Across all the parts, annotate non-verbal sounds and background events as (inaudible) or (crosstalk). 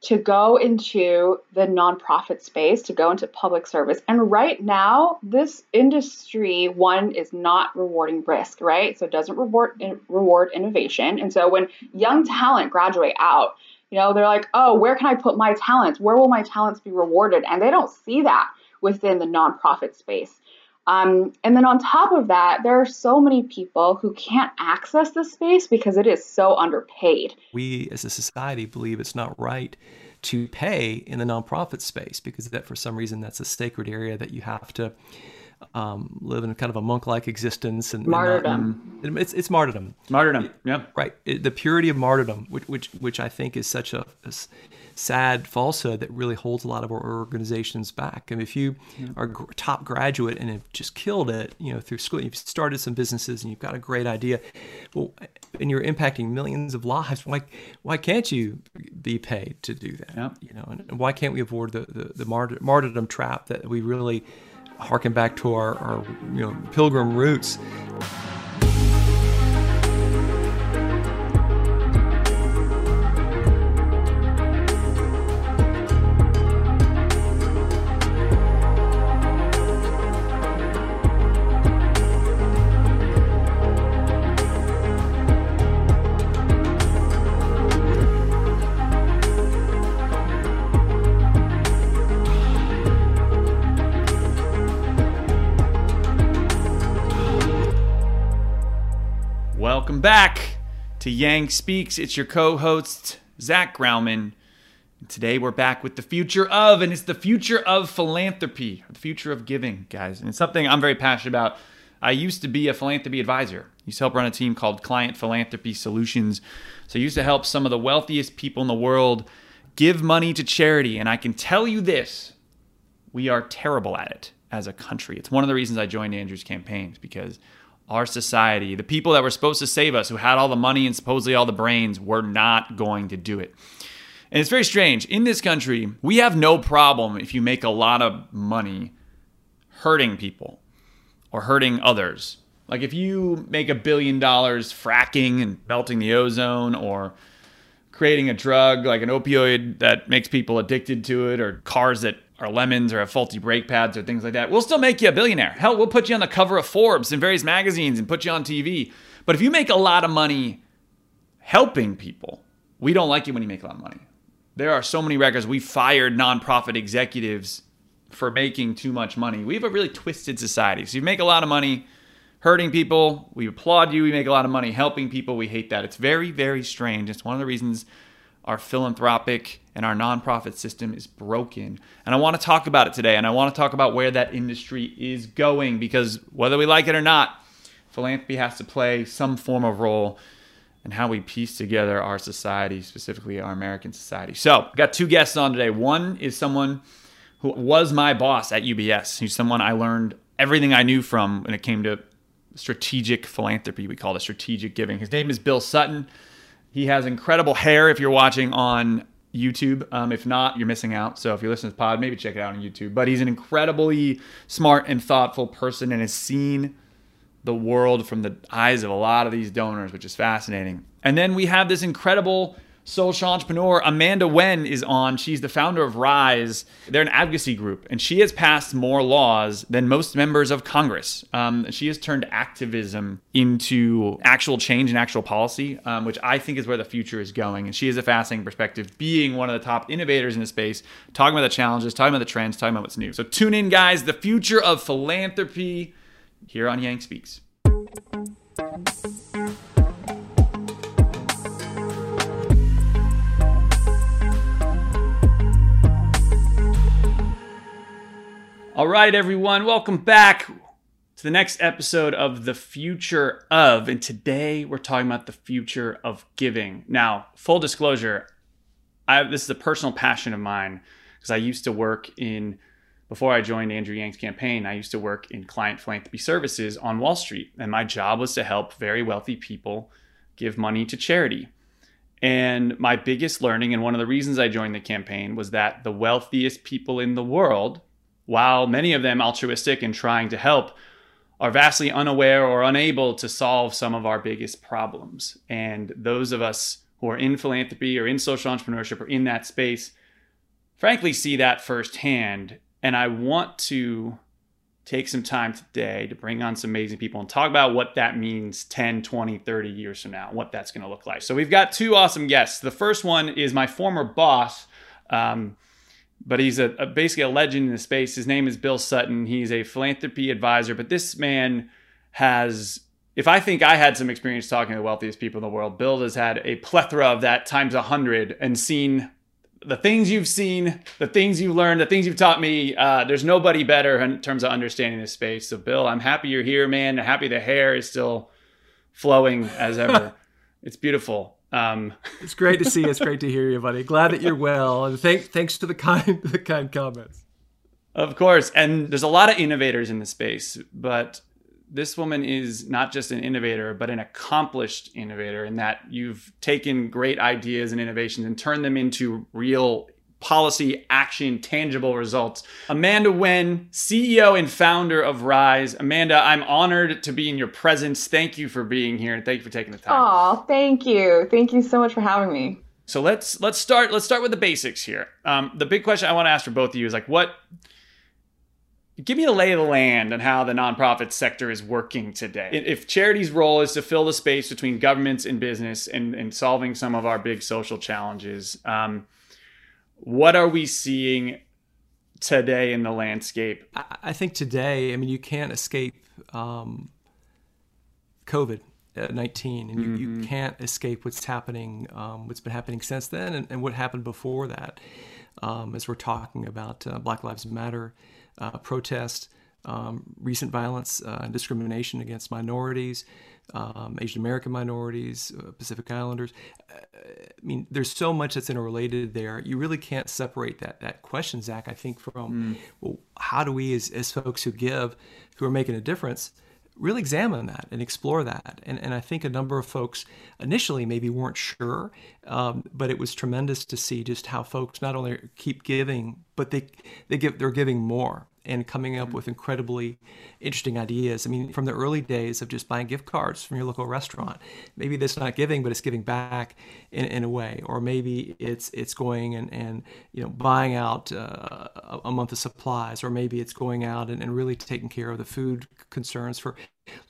to go into the nonprofit space, to go into public service. And right now, this industry, one, is not rewarding risk, right? So it doesn't reward, reward innovation. And so when young talent graduate out, you know, they're like, oh, where can I put my talents? Where will my talents be rewarded? And they don't see that within the nonprofit space. Um, and then on top of that, there are so many people who can't access this space because it is so underpaid. We as a society believe it's not right to pay in the nonprofit space because that for some reason that's a sacred area that you have to um, live in kind of a monk-like existence and martyrdom. And not, it's it's martyrdom. Martyrdom. Yeah. Right. It, the purity of martyrdom, which which which I think is such a, a sad falsehood that really holds a lot of our organizations back. I mean, if you yeah. are a top graduate and have just killed it, you know, through school, you've started some businesses and you've got a great idea, well, and you're impacting millions of lives. Why, why can't you be paid to do that? Yeah. You know, and, why can't we avoid the the, the martyr, martyrdom trap that we really harken back to our, our you know pilgrim roots? Welcome back to Yang Speaks. It's your co host, Zach Graumann. Today we're back with the future of, and it's the future of philanthropy, the future of giving, guys. And it's something I'm very passionate about. I used to be a philanthropy advisor. I used to help run a team called Client Philanthropy Solutions. So I used to help some of the wealthiest people in the world give money to charity. And I can tell you this we are terrible at it as a country. It's one of the reasons I joined Andrew's campaigns because our society, the people that were supposed to save us, who had all the money and supposedly all the brains, were not going to do it. And it's very strange. In this country, we have no problem if you make a lot of money hurting people or hurting others. Like if you make a billion dollars fracking and melting the ozone or creating a drug like an opioid that makes people addicted to it or cars that are lemons or have faulty brake pads or things like that, we'll still make you a billionaire. Hell, we'll put you on the cover of Forbes and various magazines and put you on TV. But if you make a lot of money helping people, we don't like you when you make a lot of money. There are so many records. We fired nonprofit executives for making too much money. We have a really twisted society. So you make a lot of money hurting people, we applaud you. We make a lot of money helping people. We hate that. It's very, very strange. It's one of the reasons our philanthropic and our nonprofit system is broken. And I want to talk about it today. And I want to talk about where that industry is going because whether we like it or not, philanthropy has to play some form of role in how we piece together our society, specifically our American society. So, I got two guests on today. One is someone who was my boss at UBS. He's someone I learned everything I knew from when it came to strategic philanthropy. We call it strategic giving. His name is Bill Sutton. He has incredible hair if you're watching on YouTube. Um, if not, you're missing out. So if you're listening to the pod, maybe check it out on YouTube. But he's an incredibly smart and thoughtful person and has seen the world from the eyes of a lot of these donors, which is fascinating. And then we have this incredible social entrepreneur Amanda Nguyen is on. She's the founder of Rise. They're an advocacy group, and she has passed more laws than most members of Congress. Um, she has turned activism into actual change and actual policy, um, which I think is where the future is going. And she has a fascinating perspective, being one of the top innovators in the space, talking about the challenges, talking about the trends, talking about what's new. So tune in, guys. The future of philanthropy here on Yang Speaks. All right, everyone, welcome back to the next episode of The Future of. And today we're talking about the future of giving. Now, full disclosure, I, this is a personal passion of mine because I used to work in, before I joined Andrew Yang's campaign, I used to work in client philanthropy services on Wall Street. And my job was to help very wealthy people give money to charity. And my biggest learning, and one of the reasons I joined the campaign, was that the wealthiest people in the world while many of them altruistic and trying to help, are vastly unaware or unable to solve some of our biggest problems. And those of us who are in philanthropy or in social entrepreneurship or in that space, frankly, see that firsthand. And I want to take some time today to bring on some amazing people and talk about what that means 10, 20, 30 years from now, what that's going to look like. So we've got two awesome guests. The first one is my former boss. Um, but he's a, a, basically a legend in the space. His name is Bill Sutton. He's a philanthropy advisor, but this man has. If I think I had some experience talking to the wealthiest people in the world, Bill has had a plethora of that times a hundred and seen the things you've seen, the things you've learned, the things you've taught me. Uh, there's nobody better in terms of understanding this space. So, Bill, I'm happy you're here, man. I'm happy the hair is still flowing as ever. (laughs) it's beautiful. Um, (laughs) it's great to see you. It's great to hear you, buddy. Glad that you're well, and thank, thanks to the kind (laughs) the kind comments. Of course, and there's a lot of innovators in the space, but this woman is not just an innovator, but an accomplished innovator in that you've taken great ideas and innovations and turned them into real policy, action, tangible results. Amanda Nguyen, CEO and founder of Rise. Amanda, I'm honored to be in your presence. Thank you for being here and thank you for taking the time. Oh, thank you. Thank you so much for having me. So let's let's start let's start with the basics here. Um, the big question I want to ask for both of you is like what give me the lay of the land on how the nonprofit sector is working today. If charity's role is to fill the space between governments and business and, and solving some of our big social challenges, um, what are we seeing today in the landscape? I think today, I mean, you can't escape um, COVID. 19 and you, mm-hmm. you can't escape what's happening um, what's been happening since then and, and what happened before that um, as we're talking about uh, black lives matter uh, protest um, recent violence uh, and discrimination against minorities um, Asian American minorities, uh, Pacific Islanders. Uh, I mean, there's so much that's interrelated there. You really can't separate that that question, Zach. I think from mm. well, how do we, as, as folks who give, who are making a difference, really examine that and explore that. And, and I think a number of folks initially maybe weren't sure, um, but it was tremendous to see just how folks not only keep giving, but they they give they're giving more and coming up mm-hmm. with incredibly interesting ideas. I mean, from the early days of just buying gift cards from your local restaurant, maybe that's not giving, but it's giving back in, in a way, or maybe it's it's going and, and you know buying out uh, a month of supplies, or maybe it's going out and, and really taking care of the food concerns for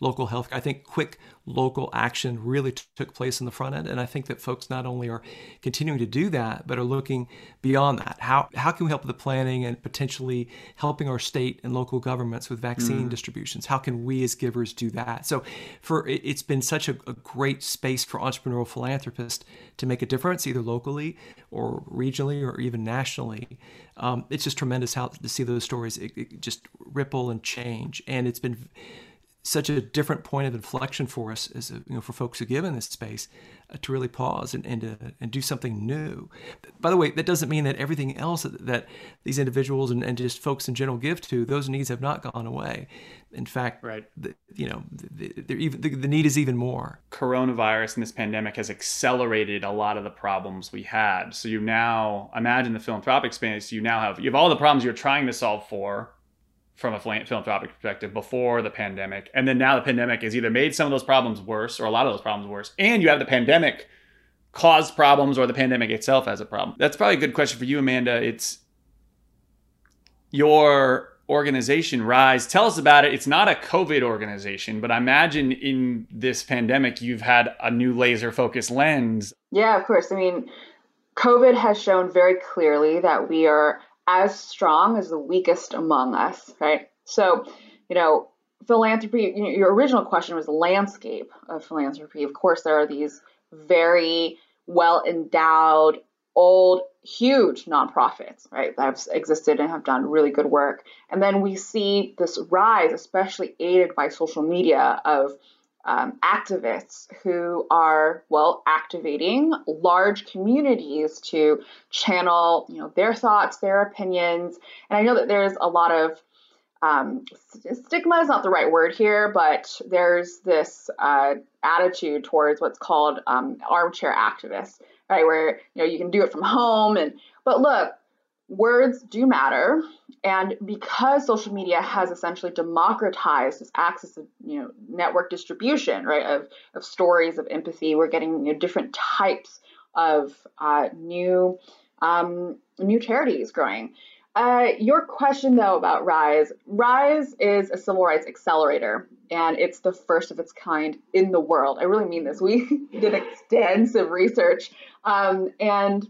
local health. I think quick local action really t- took place in the front end, and I think that folks not only are continuing to do that, but are looking beyond that. How how can we help with the planning and potentially helping our state and local governments with vaccine mm. distributions? How can we as givers do that? So, for it's been such a, a great space for entrepreneurial philanthropists to make a difference, either locally or regionally or even nationally. Um, it's just tremendous how to see those stories it, it just ripple and change, and it's been such a different point of inflection for us as a, you know for folks who give in this space uh, to really pause and and, to, and do something new. By the way, that doesn't mean that everything else that, that these individuals and, and just folks in general give to those needs have not gone away. In fact, right, the, you know, the, even, the, the need is even more. Coronavirus and this pandemic has accelerated a lot of the problems we had. So you now imagine the philanthropic space. You now have you have all the problems you're trying to solve for from a philanthropic perspective before the pandemic. And then now the pandemic has either made some of those problems worse or a lot of those problems worse. And you have the pandemic caused problems or the pandemic itself has a problem. That's probably a good question for you, Amanda. It's your organization, Rise. Tell us about it. It's not a COVID organization, but I imagine in this pandemic, you've had a new laser focused lens. Yeah, of course. I mean, COVID has shown very clearly that we are as strong as the weakest among us, right? So, you know, philanthropy, you know, your original question was landscape of philanthropy. Of course, there are these very well endowed, old, huge nonprofits, right, that have existed and have done really good work. And then we see this rise, especially aided by social media, of um, activists who are well activating large communities to channel you know their thoughts their opinions and i know that there's a lot of um, stigma is not the right word here, but there's this uh, attitude towards what's called um, armchair activists, right? Where you know you can do it from home, and but look, words do matter, and because social media has essentially democratized this access of you know network distribution, right, of of stories of empathy, we're getting you know different types of uh, new um, new charities growing. Uh, your question, though, about RISE RISE is a civil rights accelerator, and it's the first of its kind in the world. I really mean this. We (laughs) did extensive research, um, and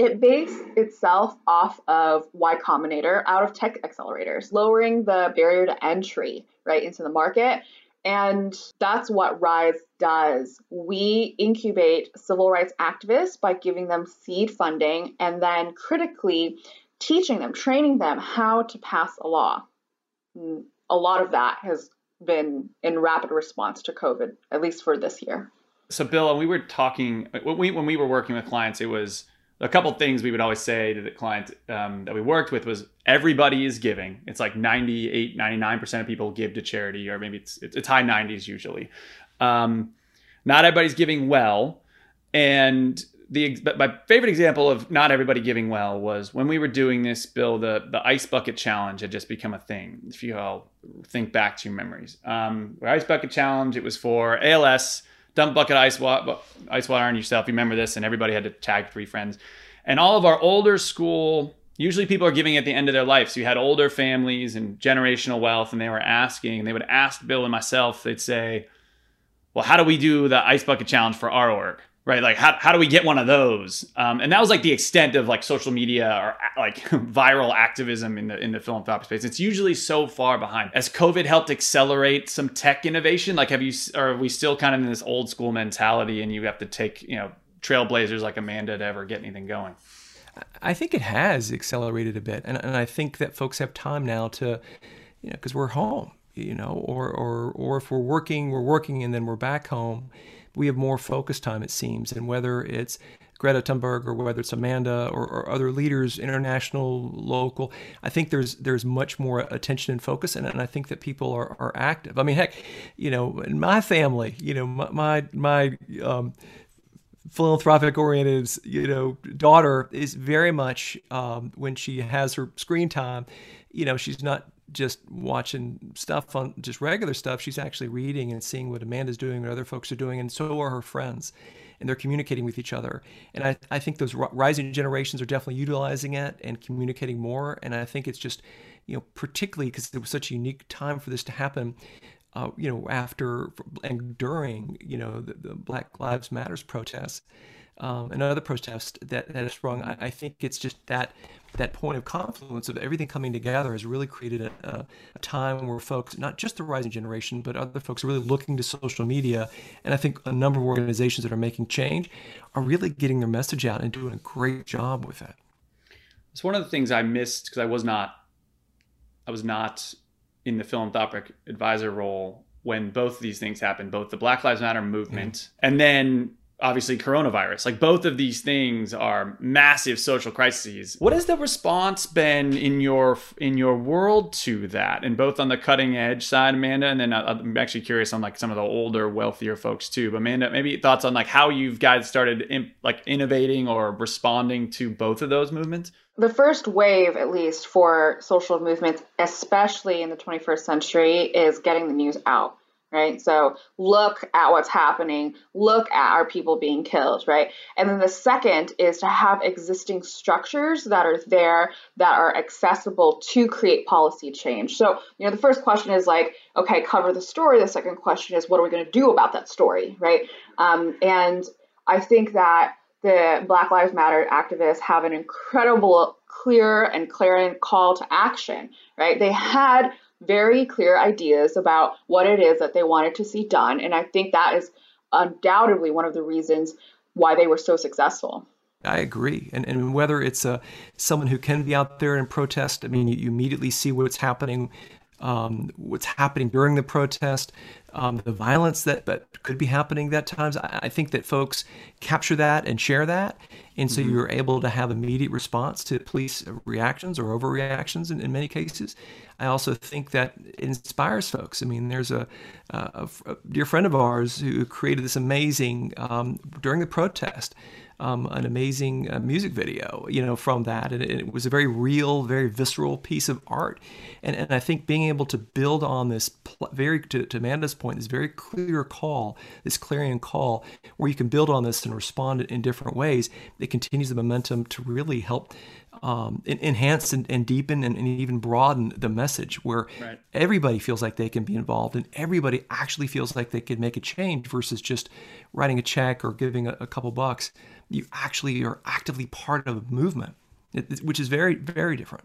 it based itself off of Y Combinator out of tech accelerators, lowering the barrier to entry right into the market. And that's what RISE does. We incubate civil rights activists by giving them seed funding and then critically teaching them, training them how to pass a law. A lot of that has been in rapid response to COVID, at least for this year. So, Bill, we were talking when we when we were working with clients, it was a couple things we would always say to the client um, that we worked with was everybody is giving. It's like 98, 99% of people give to charity, or maybe it's it's, high 90s usually. Um, not everybody's giving well, and the my favorite example of not everybody giving well was when we were doing this bill the the ice bucket challenge had just become a thing if you all think back to your memories um ice bucket challenge it was for als dump bucket ice water ice water on yourself. You remember this and everybody had to tag three friends. And all of our older school usually people are giving at the end of their life. So you had older families and generational wealth and they were asking and they would ask bill and myself they'd say well how do we do the ice bucket challenge for our org right? Like how, how do we get one of those? Um, and that was like the extent of like social media or (laughs) like viral activism in the in the philanthropic space. It's usually so far behind. As covid helped accelerate some tech innovation? Like have you are we still kind of in this old school mentality and you have to take you know trailblazers like amanda to ever get anything going? I think it has accelerated a bit. And, and i think that folks have time now to you know because we're home you know or or or if we're working we're working and then we're back home we have more focus time, it seems. And whether it's Greta Thunberg or whether it's Amanda or, or, other leaders, international, local, I think there's there's much more attention and focus, and, and I think that people are, are active. I mean, heck, you know, in my family, you know, my my, my um, philanthropic oriented, you know, daughter is very much um, when she has her screen time, you know, she's not just watching stuff on just regular stuff. She's actually reading and seeing what Amanda's doing, what other folks are doing, and so are her friends. And they're communicating with each other. And I, I think those rising generations are definitely utilizing it and communicating more. And I think it's just, you know, particularly because it was such a unique time for this to happen. Uh, you know, after and during, you know, the, the Black Lives Matters protests um, and other protests that, that have sprung, I, I think it's just that that point of confluence of everything coming together has really created a, a, a, time where folks, not just the rising generation, but other folks are really looking to social media. And I think a number of organizations that are making change are really getting their message out and doing a great job with that. It's one of the things I missed because I was not, I was not in the philanthropic advisor role when both of these things happened, both the Black Lives Matter movement mm-hmm. and then obviously coronavirus. Like both of these things are massive social crises. What has the response been in your in your world to that? And both on the cutting edge side, Amanda, and then uh, I'm actually curious on like some of the older, wealthier folks too. But Amanda, maybe thoughts on like how you've guys started in, like innovating or responding to both of those movements. The first wave, at least for social movements, especially in the 21st century, is getting the news out right? So look at what's happening, look at our people being killed, right? And then the second is to have existing structures that are there that are accessible to create policy change. So, you know, the first question is like, okay, cover the story. The second question is, what are we going to do about that story, right? Um, and I think that the Black Lives Matter activists have an incredible, clear, and clarion call to action, right? They had very clear ideas about what it is that they wanted to see done. And I think that is undoubtedly one of the reasons why they were so successful. I agree. And, and whether it's a, uh, someone who can be out there and protest, I mean, you, you immediately see what's happening um, what's happening during the protest, um, the violence that, that could be happening that times. I, I, think that folks capture that and share that. And so mm-hmm. you're able to have immediate response to police reactions or overreactions in, in many cases. I also think that inspires folks. I mean, there's a, a, a dear friend of ours who created this amazing, um, during the protest, um, an amazing uh, music video, you know, from that. And it, it, was a very real, very visceral piece of art. And, and I think being able to build on this pl- very, to, to Amanda's point, this very clear call, this clarion call, where you can build on this and respond in different ways, it continues the momentum to really help um, enhance and, and deepen and, and, even broaden the message where right. everybody feels like they can be involved and everybody actually feels like they can make a change versus just writing a check or giving a, a couple bucks you actually are actively part of a movement, which is very, very different.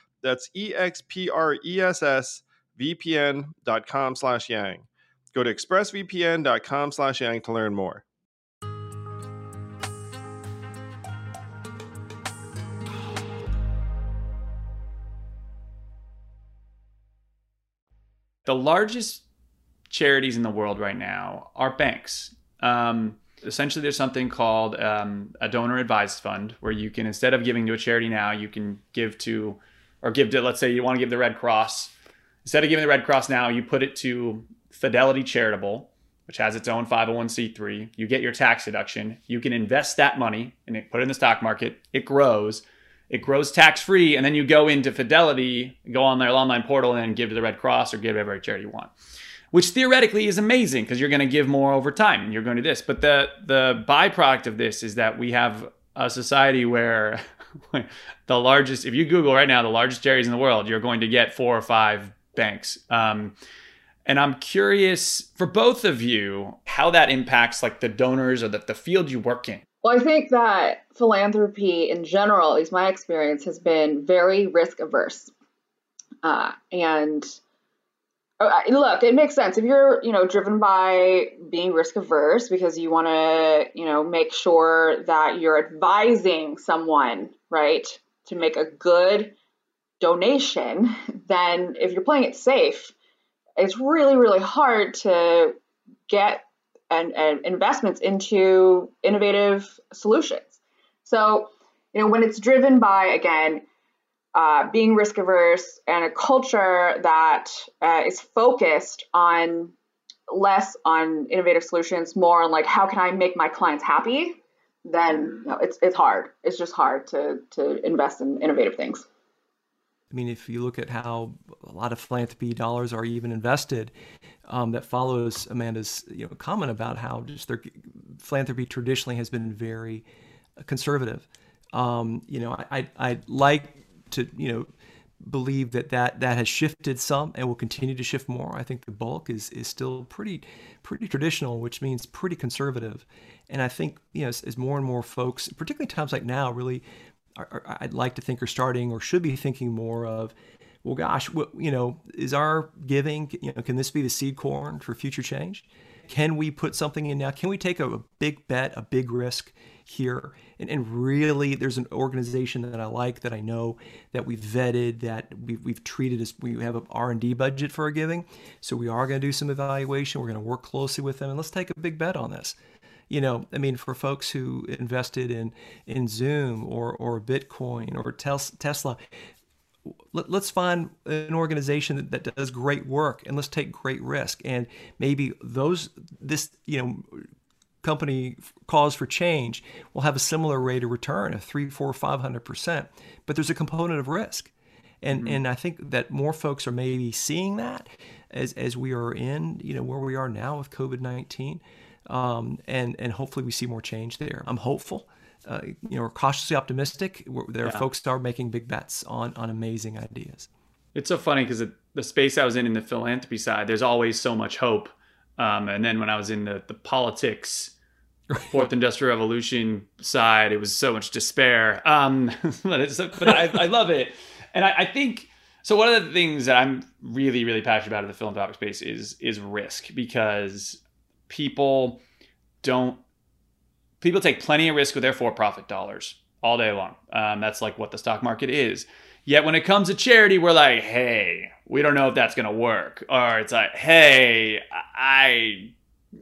That's E-X-P-R-E-S-S vpn.com slash yang. Go to expressvpn.com slash yang to learn more. the largest charities in the world right now are banks. Um, essentially, there's something called um, a donor advised fund where you can, instead of giving to a charity now, you can give to, or give to, let's say you want to give the Red Cross. Instead of giving the Red Cross now, you put it to Fidelity Charitable, which has its own 501c3. You get your tax deduction. You can invest that money and put it in the stock market. It grows it grows tax free, and then you go into Fidelity, go on their online portal, and give to the Red Cross or give every charity you want. Which theoretically is amazing because you're going to give more over time and you're going to this. But the the byproduct of this is that we have a society where (laughs) (laughs) the largest, if you Google right now, the largest charities in the world, you're going to get four or five banks. Um, and I'm curious for both of you how that impacts like the donors or the, the field you work in. Well, I think that philanthropy in general, at least my experience, has been very risk averse. Uh, and uh, look, it makes sense if you're, you know, driven by being risk averse because you want to, you know, make sure that you're advising someone, right, to make a good donation. (laughs) Then, if you're playing it safe, it's really, really hard to get and, and investments into innovative solutions. So you know, when it's driven by again uh, being risk averse and a culture that uh, is focused on less on innovative solutions, more on like how can I make my clients happy, then you know, it's it's hard. It's just hard to to invest in innovative things. I mean, if you look at how a lot of philanthropy dollars are even invested, um, that follows Amanda's you know comment about how just their philanthropy traditionally has been very conservative. Um, you know, I, I I'd like to you know believe that, that that has shifted some and will continue to shift more. I think the bulk is is still pretty pretty traditional, which means pretty conservative. And I think you know as, as more and more folks, particularly times like now, really, are, are, I'd like to think are starting or should be thinking more of. Well, gosh, what, you know, is our giving, you know, can this be the seed corn for future change? Can we put something in now? Can we take a, a big bet, a big risk here. And, and, really, there's an organization that I like, that I know, that we've vetted, that we've, we've treated as we have an R&D budget for our giving. So we are going to do some evaluation. We're going to work closely with them, and let's take a big bet on this. You know, I mean, for folks who invested in in Zoom or or Bitcoin or Tesla, let, us find an organization that, that, does great work and let's take great risk and maybe those this you know company cause for change will have a similar rate of return of three, four, five hundred percent. But there's a component of risk. And, mm-hmm. and I think that more folks are maybe seeing that as, as we are in, you know, where we are now with COVID-19. Um, and, and hopefully we see more change there. I'm hopeful. Uh, you know, we're cautiously optimistic. There are yeah. folks that are making big bets on, on amazing ideas. It's so funny because the space I was in in the philanthropy side, there's always so much hope um, and then when I was in the, the politics, fourth industrial revolution side, it was so much despair. Um, (laughs) but, but I, I, love it. And I, I, think, so one of the things that I'm really, really passionate about in the philanthropic space is, is risk because people don't, people take plenty of risk with their for-profit dollars all day long. Um, that's like what the stock market is. Yet when it comes to charity, we're like, hey, we don't know if that's going to work. Or it's like, hey, I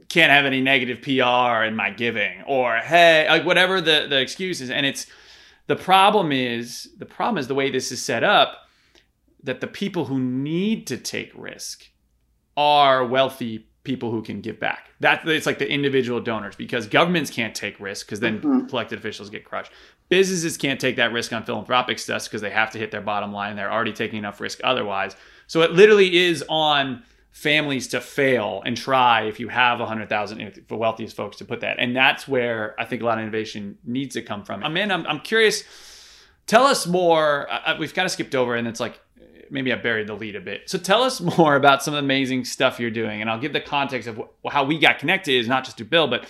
can't have any negative PR in my giving. Or hey, like whatever the, the excuse is. And it's the problem is the problem is the way this is set up that the people who need to take risk are wealthy people who can give back. That it's like the individual donors because governments can't take risk because then mm-hmm. elected officials get crushed. Businesses can't take that risk on philanthropic stuff because they have to hit their bottom line. They're already taking enough risk otherwise. So it literally is on families to fail and try if you have a hundred thousand for wealthiest folks to put that. And that's where I think a lot of innovation needs to come from. I mean, I'm, I'm curious. Tell us more. I, we've kind of skipped over, and it's like maybe I buried the lead a bit. So tell us (laughs) more about some of the amazing stuff you're doing, and I'll give the context of how we got connected is not just to Bill, but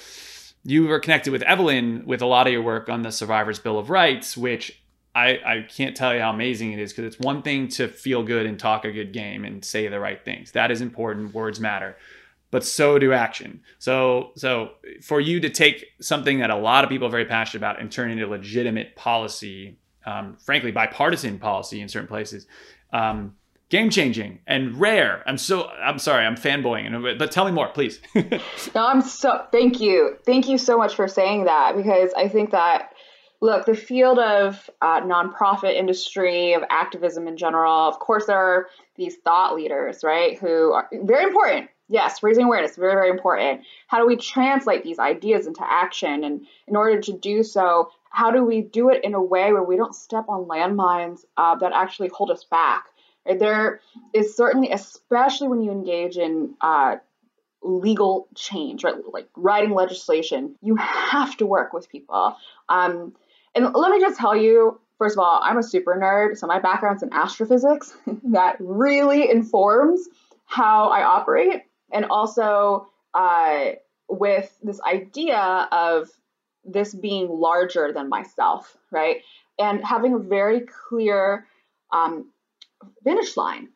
you were connected with Evelyn with a lot of your work on the Survivors Bill of Rights, which I, I can't tell you how amazing it is because it's one thing to feel good and talk a good game and say the right things. That is important. Words matter. But so do action. So so for you to take something that a lot of people are very passionate about and turn into legitimate policy, um, frankly bipartisan policy in certain places, um, game changing and rare. I'm so I'm sorry, I'm fanboying, but tell me more, please. (laughs) no, I'm so thank you, thank you so much for saying that because I think that look, the field of uh, nonprofit industry of activism in general. Of course, there are these thought leaders, right, who are very important. Yes, raising awareness very very important. How do we translate these ideas into action? And in order to do so, how do we do it in a way where we don't step on landmines uh, that actually hold us back? There is certainly, especially when you engage in uh, legal change, right? Like writing legislation, you have to work with people. Um, and let me just tell you, first of all, I'm a super nerd, so my background's in astrophysics. (laughs) that really informs how I operate, and also uh, with this idea of this being larger than myself, right? And having a very clear um, finish line.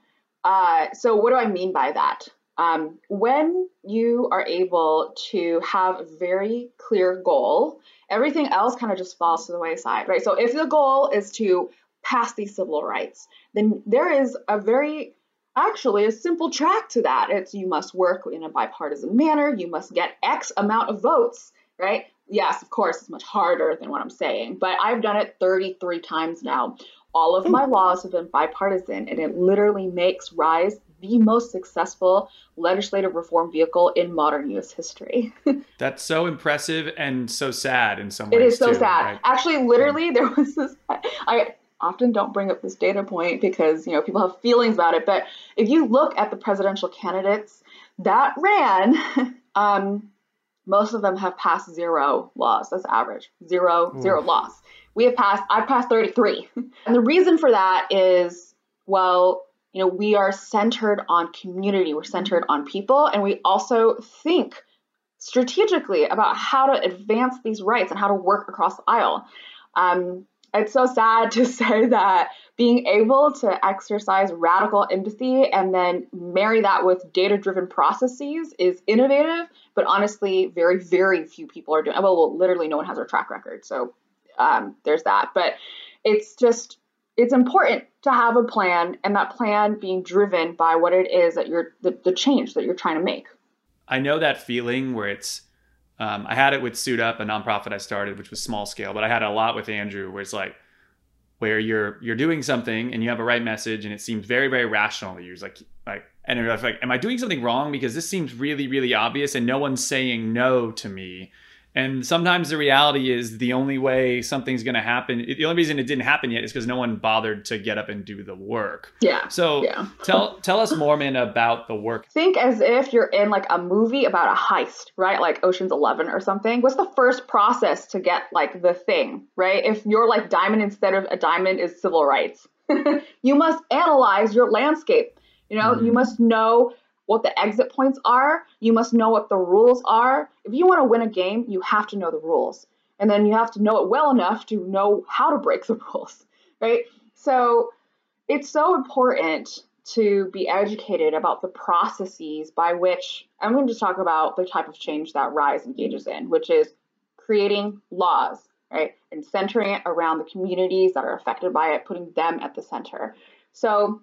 Uh, so, what do I mean by that? Um, when you are able to have a very clear goal, everything else kind of just falls to the wayside, right? So, if the goal is to pass these civil rights, then there is a very actually a simple track to that. It's you must work in a bipartisan manner, you must get X amount of votes, right? Yes, of course, it's much harder than what I'm saying, but I've done it 33 times now. All of my laws have been bipartisan, and it literally makes RISE the most successful legislative reform vehicle in modern U.S. history. (laughs) That's so impressive and so sad in some ways. It is so too, sad. right? Actually, literally, (laughs) there was this. I often don't bring up this data point because you know people have feelings about it, but if you look at the presidential candidates that ran, (laughs) um, most of them have passed zero laws. That's average. Zero, zero laws. We have passed, I've passed 33. (laughs) and the reason for that is, well, you know, we are centered on community, we're centered on people, and we also think strategically about how to advance these rights and how to work across the aisle. Um, it's so sad to (laughs) say that being able to exercise radical empathy and then marry that with data driven processes is innovative, but honestly, very, very few people are doing well, literally, no one has a track record. So um, there's that. But it's just, it's important to have a plan and that plan being driven by what it is that you're, the, the change that you're trying to make. I know that feeling where it's um, I had it with Suit Up, a nonprofit I started, which was small scale, but I had a lot with Andrew, where it's like where you're you're doing something and you have a right message and it seems very very rational to you. It's like like and you're like, am I doing something wrong because this seems really really obvious and no one's saying no to me. And sometimes the reality is the only way something's going to happen, the only reason it didn't happen yet is because no one bothered to get up and do the work. Yeah. So yeah. tell tell us more, man, about the work. Think as if you're in like a movie about a heist, right? Like Ocean's Eleven or something. What's the first process to get like the thing, right? If you're like diamond instead of a diamond is civil rights. (laughs) you must analyze your landscape. You know, mm-hmm. you must know what the exit points are. You must know what the rules are. If you want to win a game, you have to know the rules. And then you have to know it well enough to know how to break (laughs) the rules, right? So it's so important to be educated about the processes by which I'm going to talk about the type of change that RISE engages in, which is creating laws, right? And centering it around the communities that are affected by it, putting them at the center. So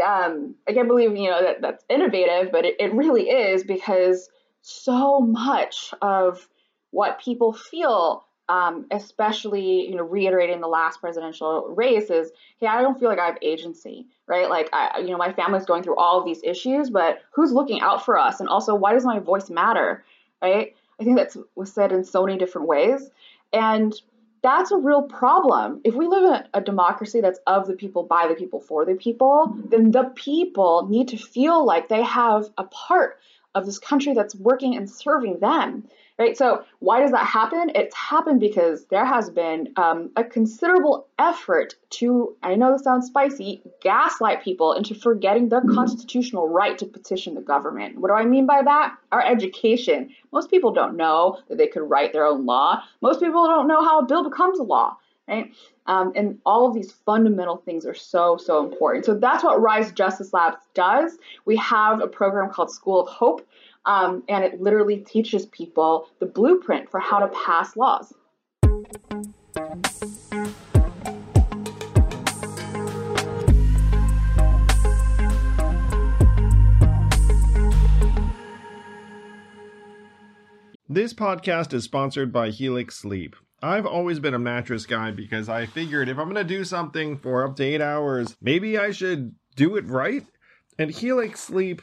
um, I can't believe you know that that's innovative, but it, it really is because so much of what people feel, um, especially you know reiterating the last presidential race, is hey, I don't feel like I have agency, right? Like I, you know, my family's going through all of these issues, but who's looking out for us? And also, why does my voice matter, right? I think that was said in so many different ways, and that's a real problem. If we live in a democracy that's of the people, by the people, for the people, then the people need to feel like they have a part of this country that's working and serving them right? So why does that happen? It's happened because there has been um, a considerable effort to, I know this sounds spicy, gaslight people into forgetting their constitutional right to petition the government. What do I mean by that? Our education. Most people don't know that they could write their own law. Most people don't know how a bill becomes a law, right? Um, and all of these fundamental things are so, so important. So that's what Rise Justice Labs does. We have a program called School of Hope um, and it literally teaches people the blueprint for how to pass laws. This podcast is sponsored by Helix Sleep. I've always been a mattress guy because I figured if I'm going to do something for up to eight hours, maybe I should do it right. And Helix Sleep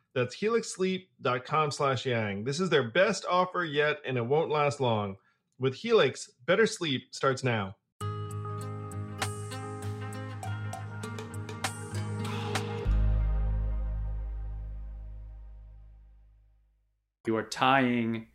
that's helixsleep.com slash yang. This is their best offer yet, and it won't last long. With Helix, better sleep starts now. You are tying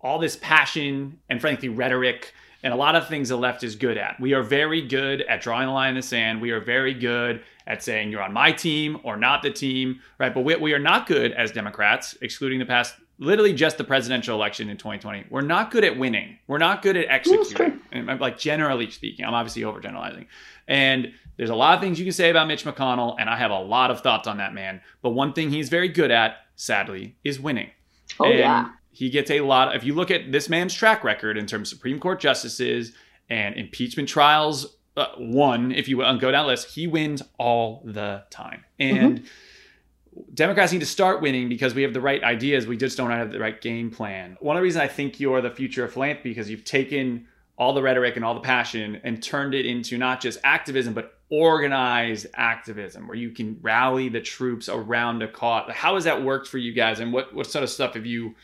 all this passion and, frankly, rhetoric and a lot of things the left is good at. We are very good at drawing a line in the sand. We are very good at saying you're on my team or not the team, right? But we, we are not good as Democrats, excluding the past, literally just the presidential election in 2020. We're not good at winning. We're not good at executing. Uh, like generally speaking, I'm obviously overgeneralizing. And there's a lot of things you can say about Mitch McConnell, and I have a lot of thoughts on that man. But one thing he's very good at, sadly, is winning. Oh, and yeah. He gets a lot. If you look at this man's track record in terms of Supreme Court justices and impeachment trials, uh, one, if you go down list, he wins all the time. And mm-hmm. Democrats need to start winning because we have the right ideas. We just don't have the right game plan. One of the reasons I think you're the future of philanthropy because you've taken all the rhetoric and all the passion and turned it into not just activism, but organized activism where you can rally the troops around a cause. How has that worked for you guys? And what, what sort of stuff have you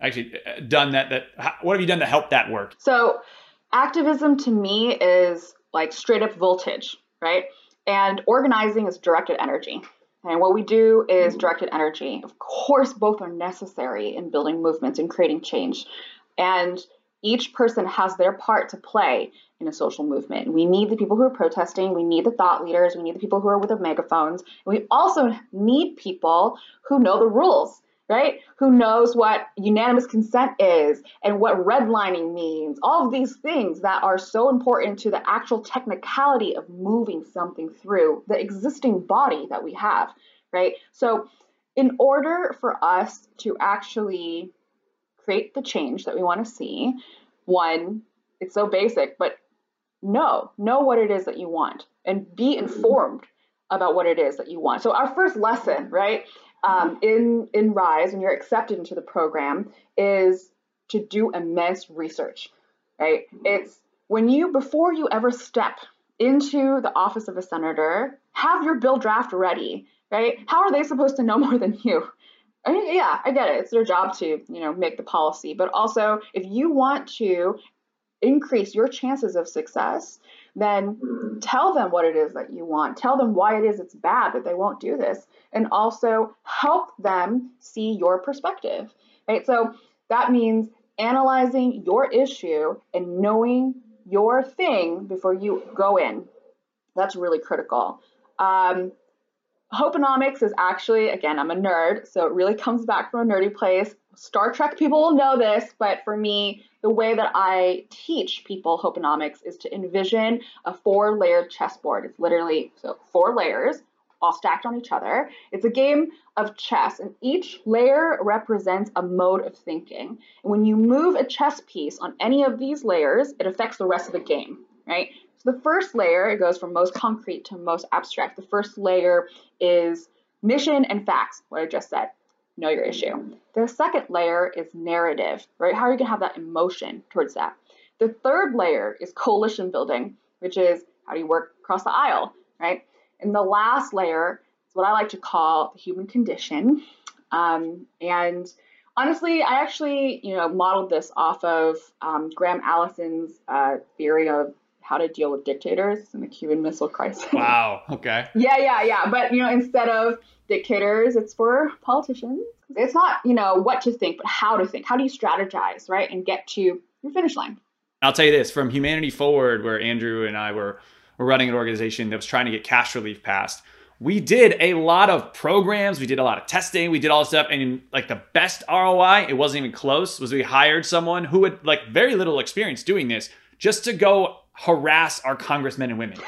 actually uh, done that, that, what have you done to help that work? So activism to me is like straight up voltage, right? And organizing is directed energy. And what we do is mm. directed energy. Of course, both are necessary in building movements and creating change. And each person has their part to play in a social movement. We need the people who are protesting, we need the thought leaders, we need the people who are with the megaphones. We also need people who know the rules, right? Who knows what unanimous consent is and what redlining means. All of these things that are so important to the actual technicality of moving something through the existing body that we have, right? So, in order for us to actually create the change that we want to see, one, it's so basic, but know, know what it is that you want and be informed about what it is that you want. So our first lesson, right, um, in in Rise, when you're accepted into the program, is to do immense research, right? It's when you before you ever step into the office of a senator, have your bill draft ready, right? How are they supposed to know more than you? I mean, yeah, I get it. It's their job to, you know, make the policy. But also, if you want to increase your chances of success, then tell them what it is that you want. Tell them why it is it's bad that they won't do this. And also help them see your perspective. Right? So that means analyzing your issue and knowing your thing before you go in. That's really critical. Um, Hopenomics is actually, again, I'm a nerd, so it really comes back from a nerdy place. Star Trek people will know this, but for me, the way that I teach people Hopenomics is to envision a four layered chessboard. It's literally so four layers, all stacked on each other. It's a game of chess, and each layer represents a mode of thinking. And when you move a chess piece on any of these layers, it affects the rest of the game, right? So the first layer, it goes from most concrete to most abstract. The first layer is mission and facts, what I just said. Know your issue. The second layer is narrative, right? How are you going to have that emotion towards that? The third layer is coalition building, which is how do you work across the aisle, right? And the last layer is what I like to call the human condition. Um, and honestly, I actually, you know, modeled this off of um, Graham Allison's uh, theory of how to deal with dictators in the Cuban Missile Crisis. (laughs) Wow. Okay. yeah, yeah, yeah. But you know, instead of dictators, it's for politicians. It's not you know what to think, but how to think. How do you strategize, right, and get to your finish line? I'll tell you this: from Humanity Forward, where Andrew and I were were running an organization that was trying to get cash relief passed. We did a lot of programs. We did a lot of testing. We did all this stuff. And like the best ROI, it wasn't even close, was we hired someone who had like very little experience doing this just to go harass our congressmen and women.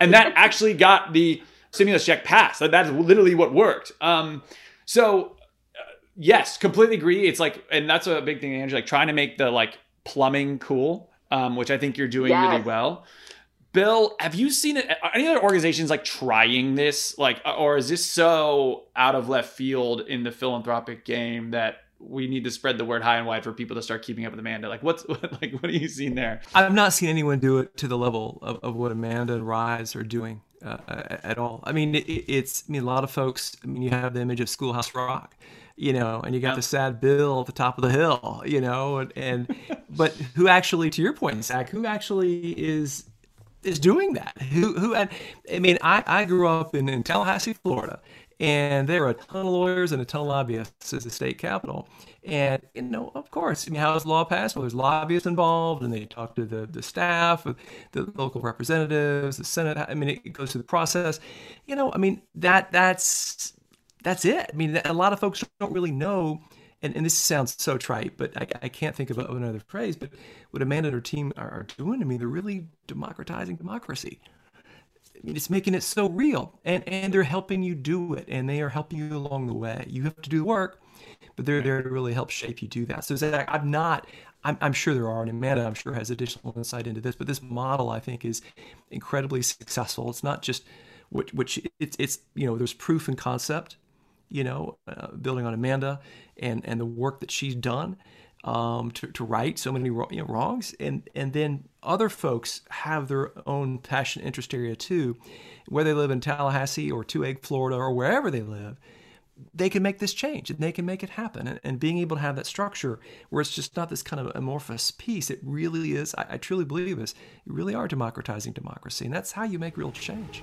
and that (laughs) actually got the stimulus check passed. That's literally what worked. Um, so uh, yes, completely agree. It's like, and that's a big thing, Andrew, like trying to make the like plumbing cool, um, which I think you're doing yes. really well. Bill, have you seen it? Any other organizations like trying this, like, or is this so out of left field in the philanthropic game that we need to spread the word high and wide for people to start keeping up with Amanda. Like, what's what, (laughs) like what are you seeing there? I've not seen anyone do it to the level of, of what Amanda and Rise are doing uh, at all. I mean, it, it's I mean a lot of folks. I mean, you have the image of Schoolhouse Rock, you know, and you got the sad Bill at the top of the hill, you know, and, and but who actually, to your point, Zach, who actually is is doing that? Who who? I mean, I I grew up in, in Tallahassee, Florida and there are a ton of lawyers and a ton of lobbyists as the state capitol. And you know, of course, I mean, how is law passed? Well, there's lobbyists involved, and they talk to the the staff, the local representatives, the Senate. I mean, it goes through the process. You know, I mean that that's that's it. I mean, a lot of folks don't really know. And, and this sounds so trite, but I, I can't think of another phrase. But what Amanda and her team are doing, I mean, they're really democratizing democracy. It's making it so real, and and they're helping you do it, and they are helping you along the way. You have to do the work, but they're there to really help shape you do that. So Zach, I'm not. I'm, I'm sure there are, and Amanda, I'm sure has additional insight into this. But this model, I think, is incredibly successful. It's not just which, which it's it's you know there's proof and concept, you know, uh, building on Amanda and and the work that she's done um, to, to right so many you know, wrongs, and and then other folks have their own passion interest area too, whether they live in Tallahassee or Two Egg, Florida, or wherever they live. They can make this change and they can make it happen. And, and being able to have that structure where it's just not this kind of amorphous piece, it really is, I, I truly believe this, you really are democratizing democracy. And that's how you make real change.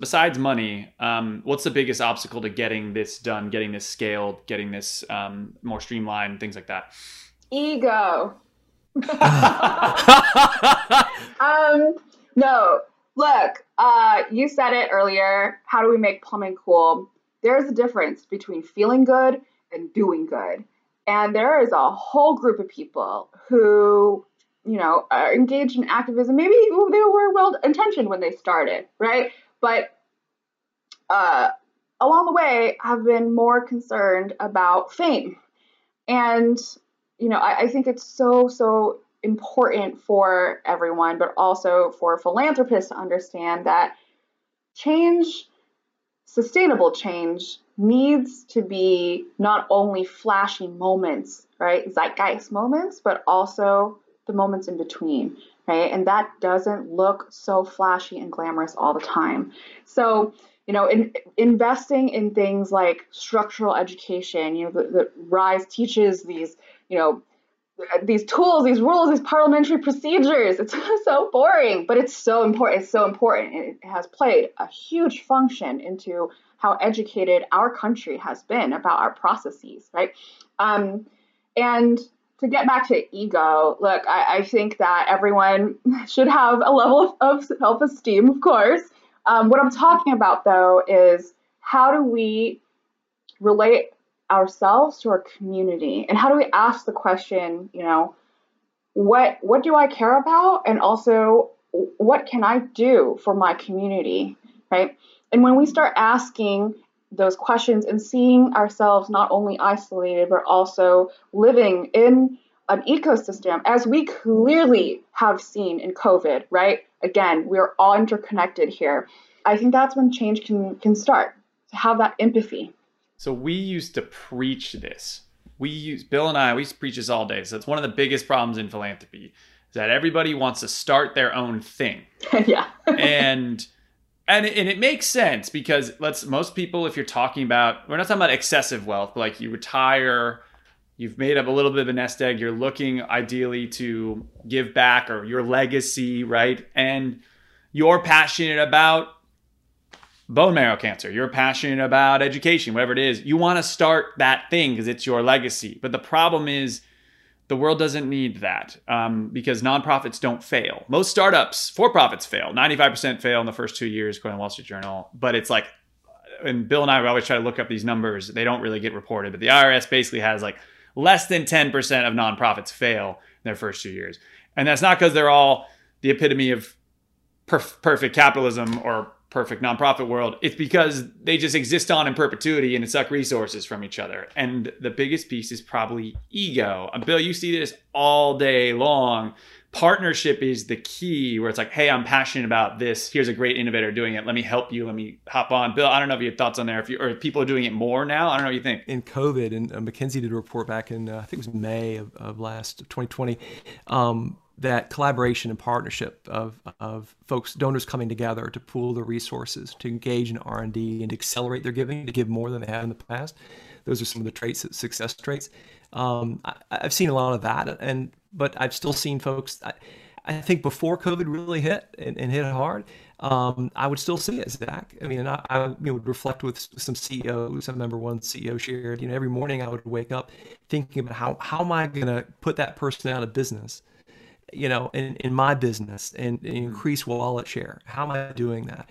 besides money, um, what's the biggest obstacle to getting this done, getting this scaled, getting this um, more streamlined, things like that? Ego. (laughs) um, no, look, uh, you said it earlier. How do we make plumbing cool? There's a difference between feeling good and doing good. And there is a whole group of people who, you know, are engaged in activism. Maybe they were well intentioned when they started, right? But uh, along the way I have been more concerned about fame. And, you know, I, I think it's so, so important for everyone, but also for philanthropists to understand that change, sustainable change, needs to be not only flashy moments, right, zeitgeist moments, but also the moments in between right? And that doesn't look so flashy and glamorous all the time. So, you know, in, investing in things like structural education, you know, the, the RISE teaches these, you know, these tools, these rules, these parliamentary procedures. It's (laughs) so boring, but it's so important. It's so important. It has played a huge function into how educated our country has been about our processes, right? Um, and to get back to ego, look, I, I, think that everyone (laughs) should have a level of, of self esteem, of course. Um, what I'm talking about, though, is how do we relate ourselves to our community, and how do we ask the question, you know, what what do I care about, and also what can I do for my community, right? And when we start asking those questions and seeing ourselves not only isolated but also living in an ecosystem as we clearly have seen in covid right? Again we're all interconnected here. I think that's when change can can start to have that empathy. So we used to preach this. We use bill and i we used to preach this all day. So it's one of the biggest problems in philanthropy is that everybody wants to start their own thing. (laughs) Yeah. And and it, and it makes sense because let's most people if you're talking about we're not talking about excessive wealth but like you retire you've made up a little bit of a nest egg you're looking ideally to give back or your legacy right? And you're passionate about bone marrow cancer you're passionate about education whatever it is you want to start that thing because it's your legacy. But the problem is the world doesn't need that um, because nonprofits don't fail. Most startups, for profits fail. 95% fail in the first two years, according to Wall Street Journal. But it's like, and Bill and I we always try to look up these numbers. They don't really get reported, but the IRS basically has like less than 10% of nonprofits fail in their first two years. And that's not because they're all the epitome of perf- perfect capitalism or perfect nonprofit world, it's because they just exist on in perpetuity and suck resources from each other. And the biggest piece is probably ego. Bill, you see this all day long. Partnership is the key where it's like, hey, I'm passionate about this. Here's a great innovator doing it. Let me help you. Let me hop on. Bill, I don't know if you have thoughts on there. If you or if people are doing it more now, I don't know what you think. In COVID, and uh, McKinsey did a report back in, uh, I think it was May of, of last 2020. Um, that collaboration and partnership of, of folks donors coming together to pool their resources to engage in r&d and accelerate their giving to give more than they have in the past those are some of the traits success traits um, I, have seen a lot of that and but i've still seen folks i, I think before covid really hit and, and hit hard um, I would still see it, Zach. I mean, I, I you know, would reflect with some CEOs. I remember one CEO shared, you know, every morning I would wake up thinking about how, how am I going to put that person out of business? You know, in, in my business and, and increase wallet share? How am I doing that?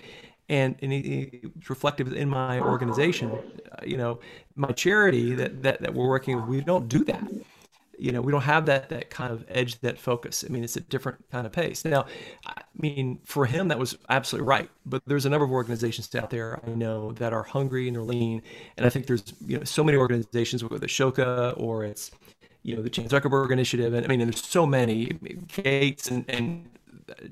And, and it's reflective in my organization, uh, you know, my charity that, that, that we're working with, we don't do that. You know, we don't have that that kind of edge, that focus. I mean, it's a different kind of pace. Now, I mean, for him, that was absolutely right. But there's a number of organizations out there I know that are hungry and they're lean, and I think there's you know so many organizations, whether it's Ashoka or it's you know, the Chan Zuckerberg Initiative, and I mean, and there's so many, Gates, and and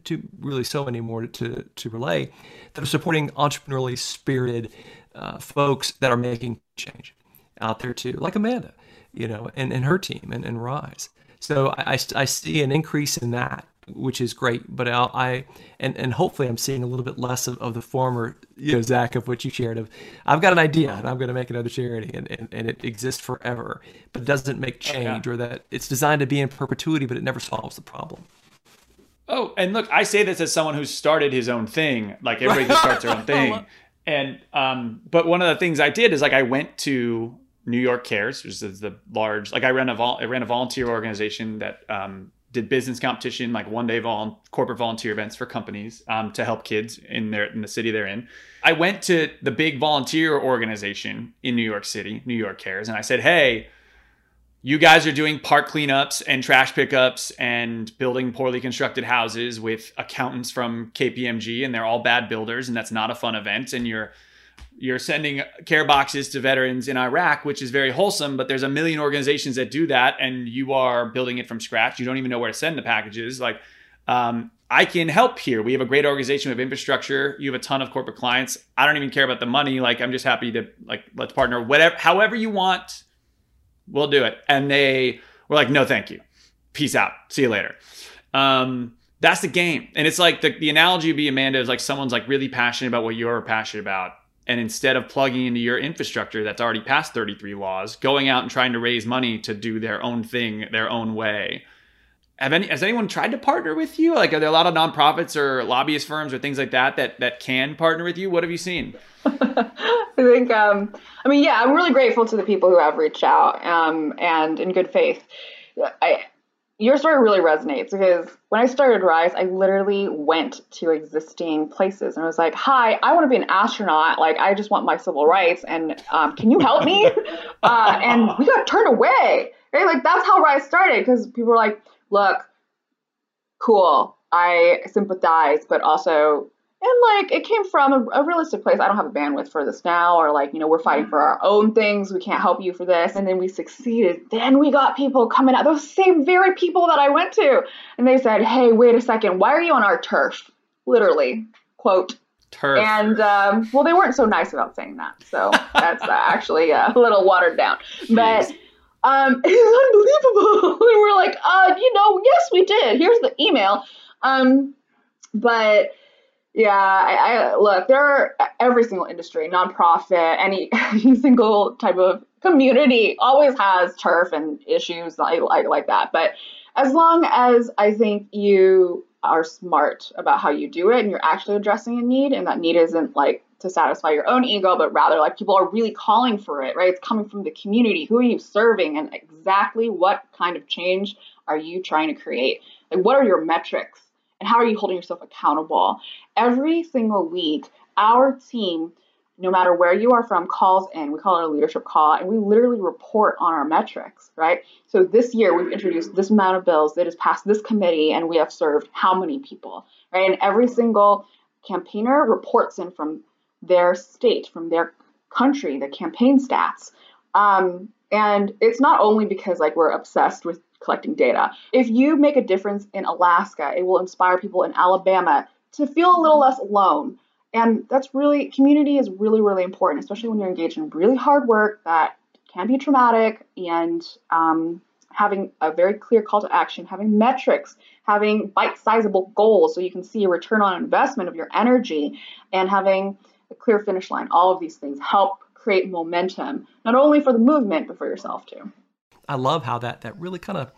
to really so many more to to relay that are supporting entrepreneurially spirited uh, folks that are making change out there too, like Amanda, you know, and, and her team and, and Rise. So I, I, I see an increase in that which is great. But I'll, I and and hopefully I'm seeing a little bit less of, of the former, you know, Zach of what you shared of I've got an idea and I'm going to make another charity and, and, and it exists forever, but it doesn't make change or that it's designed to be in perpetuity, but it never solves the problem. Oh, and look, I say this as someone who's started his own thing. Like everybody who starts their own (laughs) thing. And um, but one of the things I did is like I went to New York Cares, which is the large like I ran a vol- I ran a volunteer organization that um, did business competition, like one day vol- corporate volunteer events for companies um, to help kids in their in the city they're in. I went to the big volunteer organization in New York City, New York Cares, and I said, "Hey, you guys are doing park cleanups and trash pickups and building poorly constructed houses with accountants from KPMG, and they're all bad builders, and that's not a fun event. And you're you're sending care boxes to veterans in Iraq, which is very wholesome, but there's a million organizations that do that, and you are building it from scratch. You don't even know where to send the packages. Like, um, I can help here. We have a great organization. We have infrastructure. You have a ton of corporate clients. I don't even care about the money. Like, I'm just happy to like let's partner. Whatever, however you want, we'll do it. And they were like, no, thank you. Peace out. See you later. Um, that's the game. And it's like the, the analogy would be Amanda is like someone's like really passionate about what you're passionate about and instead of plugging into your infrastructure that's already passed 33 laws, going out and trying to raise money to do their own thing their own way. Have any, has anyone tried to partner with you? Like, are there a lot of nonprofits or lobbyist firms or things like that that, that can partner with you? What have you seen? (laughs) I think, um, I mean, yeah, I'm really grateful to the people who have reached out um, and in good faith. I, your story really resonates because when I started Rise, I literally went to existing places and I was like, "Hi, I want to be an astronaut. Like, I just want my civil rights, and um, can you help me?" (laughs) uh, and we got turned away. Right? Like that's how Rise started because people were like, "Look, cool, I sympathize, but also and like it came from a, a, realistic place i don't have a bandwidth for this now or like you know we're fighting for our own things. We can't help you for this. And then we succeeded. Then we got people coming out those same very people that i went to. And they said hey wait a second. Why are you on our turf? Literally. Quote. Turf. And um, well they weren't so nice about saying that. So (laughs) that's uh, actually uh, a little watered down. But um, (laughs) it was unbelievable. (laughs) We were like uh, you know yes we did. Here's the email. Um, but yeah, I, I, look. There are every single industry, nonprofit, any (laughs) any single type of community always has turf and issues like, like like that. But as long as I think you are smart about how you do it and you're actually addressing a need, and that need isn't like to satisfy your own ego, but rather like people are really calling for it, right? It's coming from the community. Who are you serving, and exactly what kind of change are you trying to create? Like, what are your metrics? And how are you holding yourself accountable? Every single week, our team, no matter where you are from, calls in. We call it a leadership call, and we literally report on our metrics, right? So this year, we've introduced this amount of bills that has passed this committee, and we have served how many people, right? And every single campaigner reports in from their state, from their country, the campaign stats. Um, and it's not only because like we're obsessed with collecting data. If you make a difference in Alaska, it will inspire people in Alabama to feel a little less alone. And that's really, community is really, really important, especially when you're engaged in really hard work that can be traumatic and um, having a very clear call to action, having metrics, having bite sizable goals so you can see a return on investment of your energy, and having a clear finish line. All of these things help create momentum, not only for the movement, but for yourself too. I love how that, that really kind of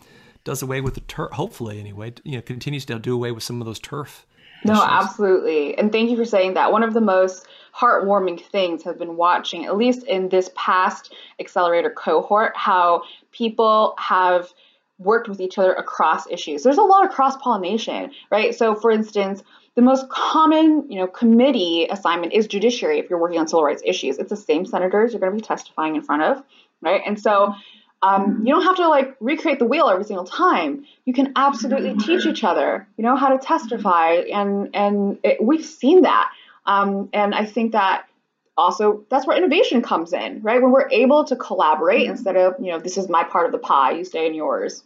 does away with the turf, hopefully, anyway, you know, continues to do away with some of those turf. No, issues. absolutely. And thank you for saying that. One of the most heartwarming things have been watching, at least in this past accelerator cohort, how people have worked with each other across issues. There's a lot of cross pollination, right? So, for instance, the most common, you know, committee assignment is judiciary if you're working on civil rights issues. It's the same senators you're going to be testifying in front of, right? And so um, you don't have to like recreate the wheel every single time. You can absolutely teach each other, you know, how to testify, and and it, we've seen that. Um, and I think that also that's where innovation comes in, right? When we're able to collaborate instead of you know this is my part of the pie, you stay in yours.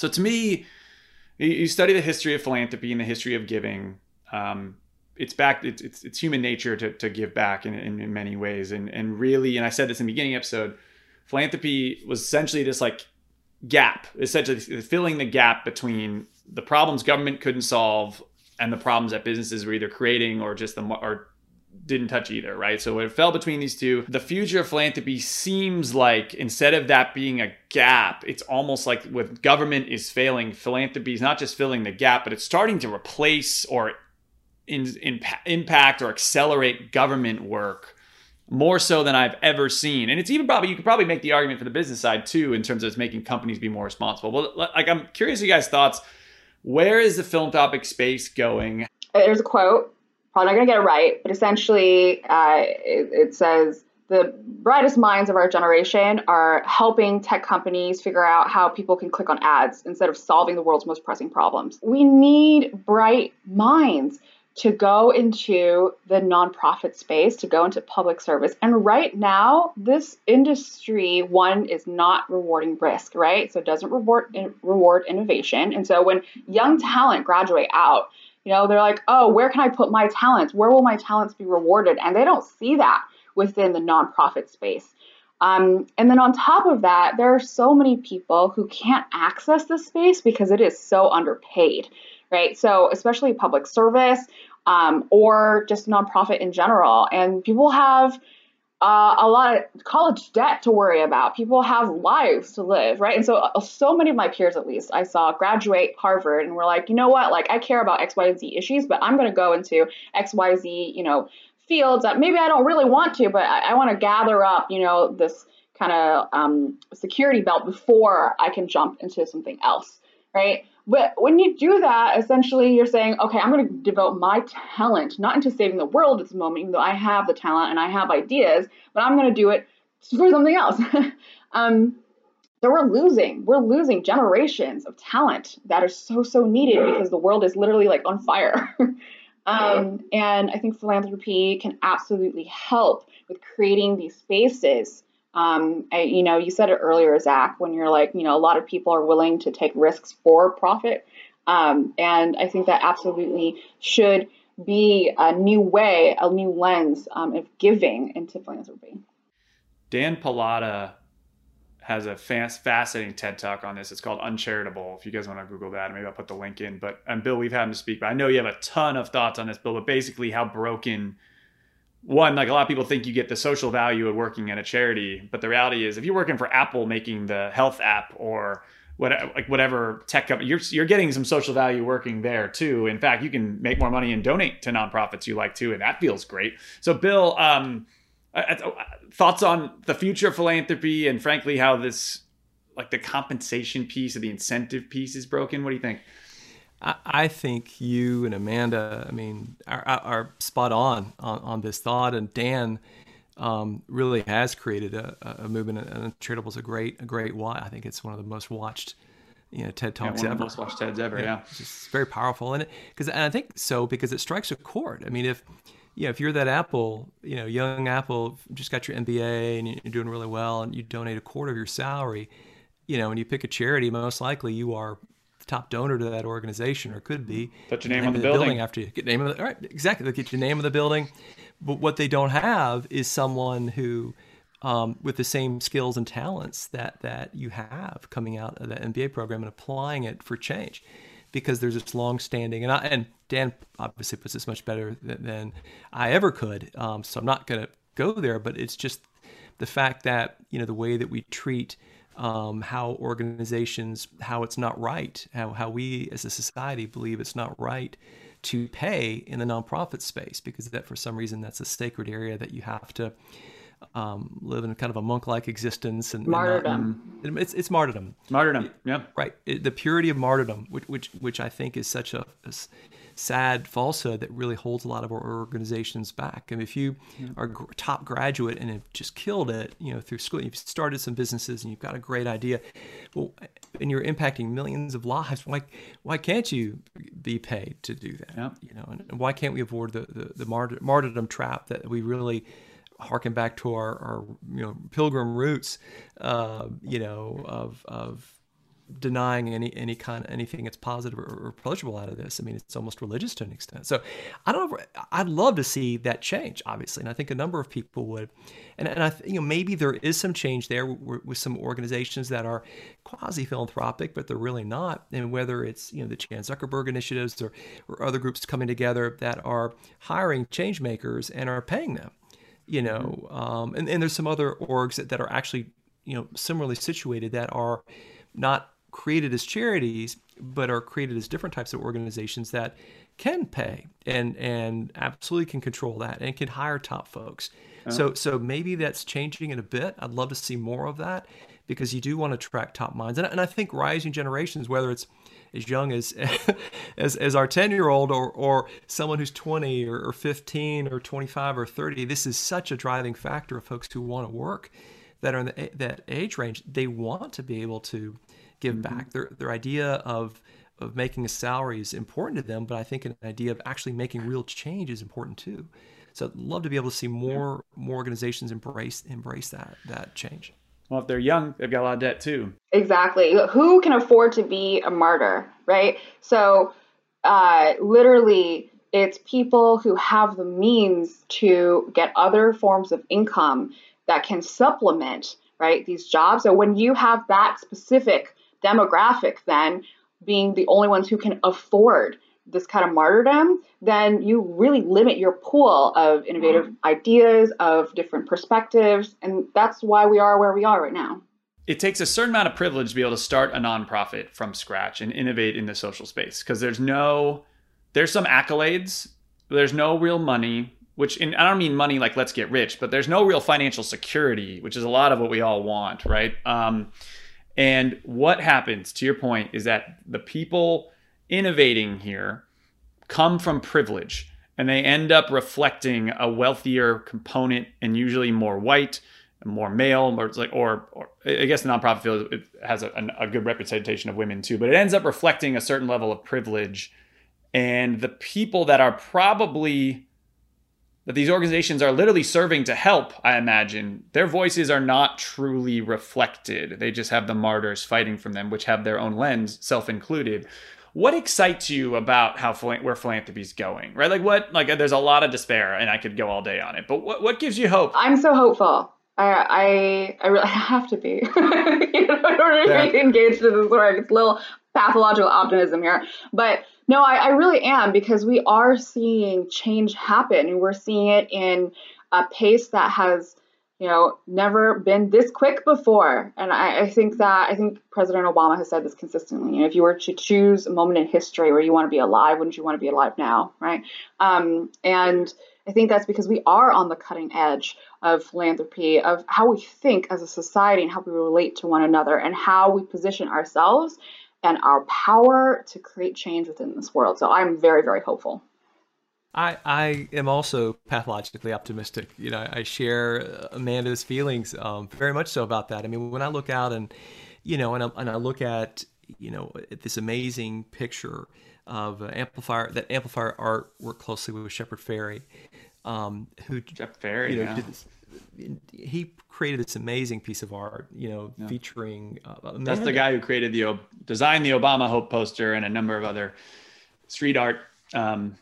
So to me, you study the history of philanthropy and the history of giving. Um, it's back. It's, it's, it's human nature to, to give back in, in, in many ways, and and really, and I said this in the beginning episode, philanthropy was essentially this like gap, essentially filling the gap between the problems government couldn't solve and the problems that businesses were either creating or just the or didn't touch either, right? So it fell between these two. The future of philanthropy seems like instead of that being a gap, it's almost like with government is failing, philanthropy is not just filling the gap, but it's starting to replace or in, in, impact or accelerate government work more so than I've ever seen. And it's even probably you could probably make the argument for the business side too in terms of it's making companies be more responsible. Well, like I'm curious you guys thoughts. Where is the philanthropic space going? There's a quote probably not going to get it right, but essentially uh, it, it says the brightest minds of our generation are helping tech companies figure out how people can click on ads instead of solving the world's most pressing problems. We need bright minds to go into the nonprofit space, to go into public service. And right now, this industry, one, is not rewarding risk, right? So it doesn't reward, reward innovation. And so when young talent graduate out, you know, they're like, oh, where can I put my talents? Where will my talents be rewarded? And they don't see that within the nonprofit space. Um, and then on top of that, there are so many people who can't access this space because it is so underpaid, right? So, especially public service um, or just nonprofit in general. And people have uh, a lot of college debt to worry about. People have lives to live, right? And so, uh, so many of my peers, at least, I saw graduate Harvard and were like, you know what? Like, I care about X, Y, and Z issues, but I'm going to go into X, Y, Z, you know, fields that maybe I don't really want to, but I, I want to gather up, you know, this kind of um, security belt before I can jump into something else, right? But when you do that, essentially you're saying, okay, I'm going to devote my talent not into saving the world at this moment, even though I have the talent and I have ideas, but I'm going to do it for something else. (laughs) um, so we're losing, we're losing generations of talent that are so, so needed because the world is literally like on fire. (laughs) um, and I think philanthropy can absolutely help with creating these spaces um, I, you know, you said it earlier, Zach, when you're like, you know, a lot of people are willing to take risks for profit. Um, and I think that absolutely should be a new way, a new lens um, of giving into philanthropy. Dan Pallotta has a fascinating TED talk on this. It's called Uncharitable. If you guys want to Google that, maybe I'll put the link in. But and Bill, we've had him speak, but I know you have a ton of thoughts on this, Bill. But basically, how broken one, like a lot of people think you get the social value of working at a charity, but the reality is if you're working for Apple making the health app or what, like whatever tech company, you're, you're getting some social value working there too. In fact, you can make more money and donate to nonprofits you like too, and that feels great. So, Bill, um, thoughts on the future of philanthropy and frankly how this, like the compensation piece or the incentive piece is broken. What do you think? I think you and Amanda, I mean, are, are spot on, on on this thought. And Dan, um, really has created a, a movement. And Uncharitable is a great, a great why. I think it's one of the most watched, you know, TED talks yeah, one ever. most watched TEDs ever. Yeah, it's just very powerful, and because and I think so because it strikes a chord. I mean, if you know, if you're that Apple, you know, young Apple, just got your MBA and you're doing really well, and you donate a quarter of your salary, you know, and you pick a charity, most likely you are the top donor to that organization, or could be. Put your name, name on the, the building. building. after you get name of the, all right, exactly. They get your name of the building, but what they don't have is someone who, um, with the same skills and talents that that you have coming out of the MBA program and applying it for change, because there's this long-standing and I, and Dan obviously puts this much better than, than I ever could, um, so I'm not going to go there. But it's just the fact that you know the way that we treat um, how organizations, how it's not right, how, how we as a society believe it's not right to pay in the nonprofit space because that for some reason that's a sacred area that you have to um, live in kind of a monk-like existence and martyrdom. And not, it's it's martyrdom. Martyrdom. Yeah. Right. It, the purity of martyrdom, which which which I think is such a, a, sad falsehood that really holds a lot of our organizations back. I mean, if you yeah. are a top graduate and have just killed it, you know, through school, you've started some businesses and you've got a great idea, well, and you're impacting millions of lives. Why why can't you be paid to do that? Yeah. You know, and, why can't we avoid the the, the martyrdom trap that we really harken back to our, our you know pilgrim roots, uh, you know of of denying any any kind of anything that's positive or, or pleasurable out of this. I mean, it's almost religious to an extent. So I don't. I'd love to see that change, obviously, and I think a number of people would. And and I you know maybe there is some change there with, with some organizations that are quasi philanthropic, but they're really not. And whether it's you know the Chan Zuckerberg initiatives or or other groups coming together that are hiring change makers and are paying them you know, um, and, and there's some other orgs that, that are actually, you know, similarly situated that are not created as charities, but are created as different types of organizations that can pay and and absolutely can control that and can hire top folks. Uh-huh. So so maybe that's changing in a bit. I'd love to see more of that because you do want to attract top minds. And, and I think rising generations, whether it's as young as (laughs) as, as our 10 year old or, or someone who's 20 or, or 15 or 25 or 30 this is such a driving factor of folks who want to work that are in the, that age range they want to be able to give mm-hmm. back their, their idea of of making a salary is important to them but i think an idea of actually making real change is important too so i'd love to be able to see more more organizations embrace embrace that that change well, if they're young, they've got a lot of debt too. Exactly. Who can afford to be a martyr, right? So, uh, literally, it's people who have the means to get other forms of income that can supplement, right, these jobs. So, when you have that specific demographic, then being the only ones who can afford this kind of martyrdom, then you really limit your pool of innovative mm-hmm. ideas, of different perspectives. And that's why we are where we are right now. It takes a certain amount of privilege to be able to start a nonprofit from scratch and innovate in the social space because there's no, there's some accolades, there's no real money, which in, I don't mean money like let's get rich, but there's no real financial security, which is a lot of what we all want, right? Um, and what happens, to your point, is that the people innovating here come from privilege and they end up reflecting a wealthier component and usually more white more male or like or, or i guess the nonprofit field has a, a good representation of women too but it ends up reflecting a certain level of privilege. And the people that are probably that these organizations are literally serving to help i imagine their voices are not truly reflected. They just have the martyrs fighting from them which have their own lens self included what excites you about how where philanthropy is going right? Like what like there's a lot of despair and i could go all day on it but what, what gives you hope? I'm so hopeful. I i, I really (laughs) have to be. (laughs) You know, in order to yeah. engaged in this work it's a little pathological optimism here. But no I, I really am because we are seeing change happen and we're seeing it in a pace that has you know, never been this quick before. And I, I, think that I think President Obama has said this consistently. You know, if you were to choose a moment in history where you want to be alive, wouldn't you want to be alive now, right? Um, and I think that's because we are on the cutting edge of philanthropy, of how we think as a society and how we relate to one another and how we position ourselves and our power to create change within this world. So I'm very, very hopeful. I, I am also pathologically optimistic. You know, I share Amanda's feelings um, very much so about that. I mean, when I look out and, you know, and I, and I look at, you know, at this amazing picture of uh, amplifier that amplifier art worked closely with Shepard Fairey, um, who Shep Fairey, you know, yeah. this, he created this amazing piece of art, you know, yeah. featuring. Uh, That's the guy who created the designed the Obama Hope poster and a number of other street art um,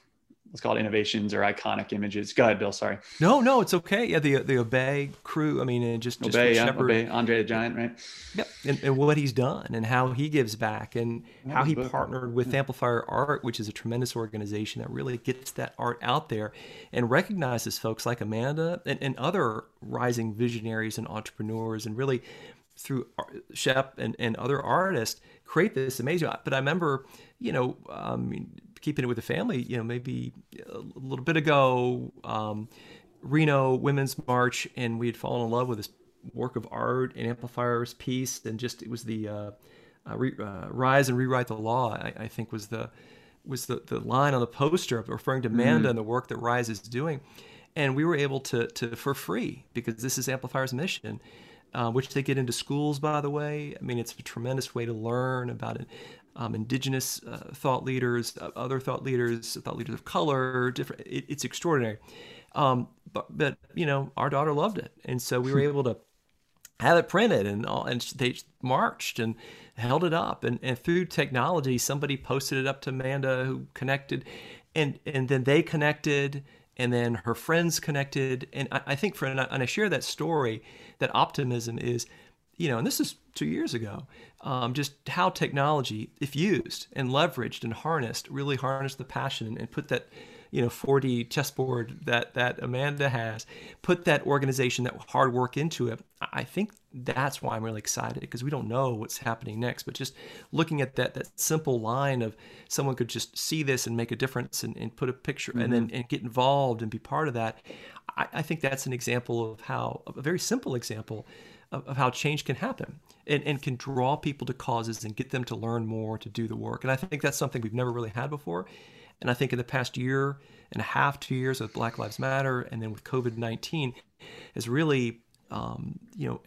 let's call it innovations or iconic images. Go ahead, Bill. Sorry. No, no, it's okay. Yeah, the the Obey crew. I mean, just just Obey, yeah, Shepard. Obey, Andre the Giant, right? Yep, and, and what he's done and how he gives back and how he partnered with yeah. Amplifier Art, which is a tremendous organization that really gets that art out there and recognizes folks like Amanda and, and other rising visionaries and entrepreneurs and really through Shep and, and other artists create this amazing. But I remember, you know, um, keeping it with the family, you know, maybe a little bit ago, um, Reno Women's March, and we had fallen in love with this work of art and amplifiers piece, and just it was the uh, uh, re, uh, rise and rewrite the law. I, I, think was the was the, the line on the poster referring to Manda mm. and the work that Rise is doing, and we were able to to for free because this is Amplifier's mission. Uh, which they get into schools, by the way. I mean, it's a tremendous way to learn about it, um, indigenous uh, thought leaders, uh, other thought leaders, thought leaders of color. Different. It, it's extraordinary. Um, but, but you know, our daughter loved it, and so we were able to have it printed, and all, and they marched and held it up, and, and through technology, somebody posted it up to Amanda, who connected, and and then they connected, and then her friends connected, and I, I think for and I share that story, that optimism is you know, and this is two years ago, um, just how technology, if used and leveraged and harnessed, really harnessed the passion and, put that, you know, 4D chessboard that that Amanda has, put that organization, that hard work into it. I think that's why I'm really excited because we don't know what's happening next. But just looking at that that simple line of someone could just see this and make a difference and, and put a picture mm-hmm. and then and get involved and be part of that. I, I think that's an example of how a very simple example of, of how change can happen and, and can draw people to causes and get them to learn more to do the work. And I think that's something we've never really had before. And I think in the past year and a half, two years with Black Lives Matter, and then with COVID 19, has really, um, you know,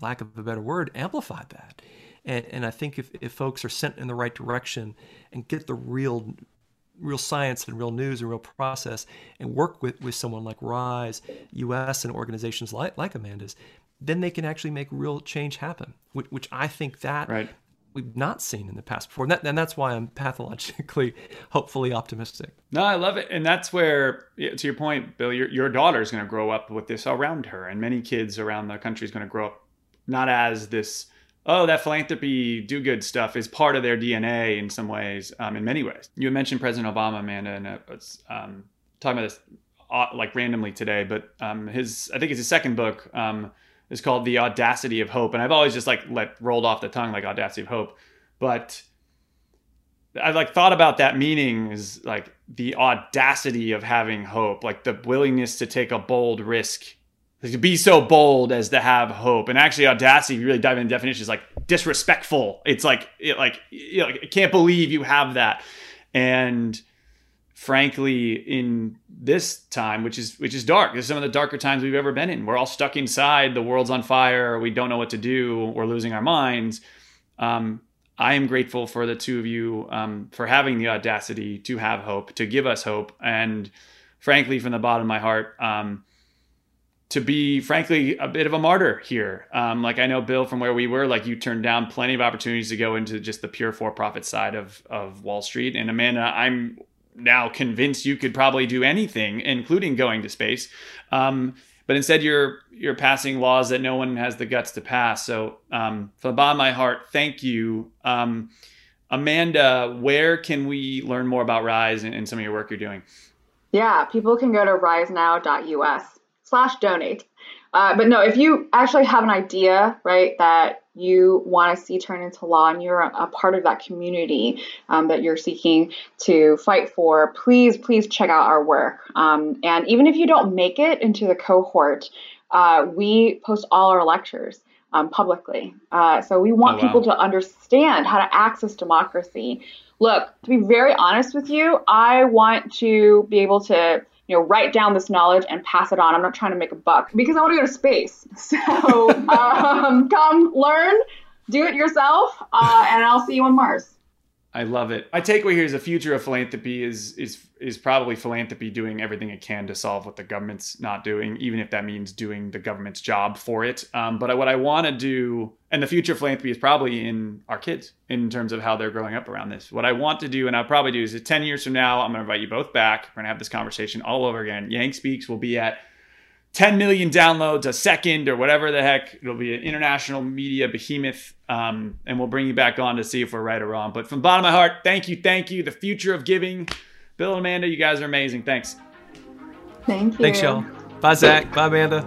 lack of a better word, amplified that. And, and I think if, if folks are sent in the right direction and get the real real science and real news and real process and work with, with someone like Rise, US, and organizations like, like Amanda's, then they can actually make real change happen, which, which I think that right. we've not seen in the past before. And, that, and that's why I'm pathologically, (laughs) hopefully optimistic. No, I love it. And that's where, to your point, Bill, your, your daughter is going to grow up with this around her. And many kids around the country is going to grow up not as this, oh, that philanthropy, do good stuff is part of their DNA in some ways, um, in many ways. You mentioned President Obama, Amanda, and it's um, talking about this uh, like randomly today, but um, his, I think it's his second book, um, is called The Audacity of Hope. And I've always just like let rolled off the tongue like Audacity of Hope. But I've like thought about that meaning is like the audacity of having hope, like the willingness to take a bold risk, like to be so bold as to have hope. And actually, audacity, if you really dive into the definition, is like disrespectful. It's like, it, like, you know, I can't believe you have that. And frankly in this time which is which is dark. This is some of the darker times we've ever been in. We're all stuck inside. The world's on fire. We don't know what to do. We're losing our minds. Um, i am grateful for the two of you um, for having the audacity to have hope to give us hope. And frankly from the bottom of my heart um, to be frankly a bit of a martyr here. Um, like i know bill from where we were like you turned down plenty of opportunities to go into just the pure for-profit side of, of wall street. And amanda i'm now convinced you could probably do anything, including going to space. Um, but instead, you're you're passing laws that no one has the guts to pass. So, um, from the bottom of my heart, thank you, um, Amanda. Where can we learn more about Rise and, and some of your work you're doing? Yeah, people can go to risenow.us slash donate. Uh, but no, if you actually have an idea, right, that you want to see turn into law and you're a, part of that community um, that you're seeking to fight for, please, please check out our work. Um, and even if you don't make it into the cohort, uh, we post all our lectures. um, publicly. Uh, so we want Oh, wow. people to understand how to access democracy. Look, to be very honest with you, I want to be able to you know write down this knowledge and pass it on. I'm not trying to make a buck because I want to go to space. (laughs) So um, (laughs) come learn, do it yourself, uh, and I'll see you on Mars. I love it. My takeaway here is the future of philanthropy is is is probably philanthropy doing everything it can to solve what the government's not doing, even if that means doing the government's job for it. Um, but what I want to do, and the future of philanthropy is probably in our kids in terms of how they're growing up around this. What I want to do, and I'll probably do, is that ten years from now, I'm going to invite you both back. We're going to have this conversation all over again. Yang Speaks will be at 10 million downloads a second or whatever the heck. It'll be an international media behemoth. Um, and we'll bring you back on to see if we're right or wrong. But from the bottom of my heart, thank you, thank you. The future of giving. Bill and Amanda, you guys are amazing. Thanks. Thank you. Thanks, y'all. Bye, Zach. Bye, Amanda.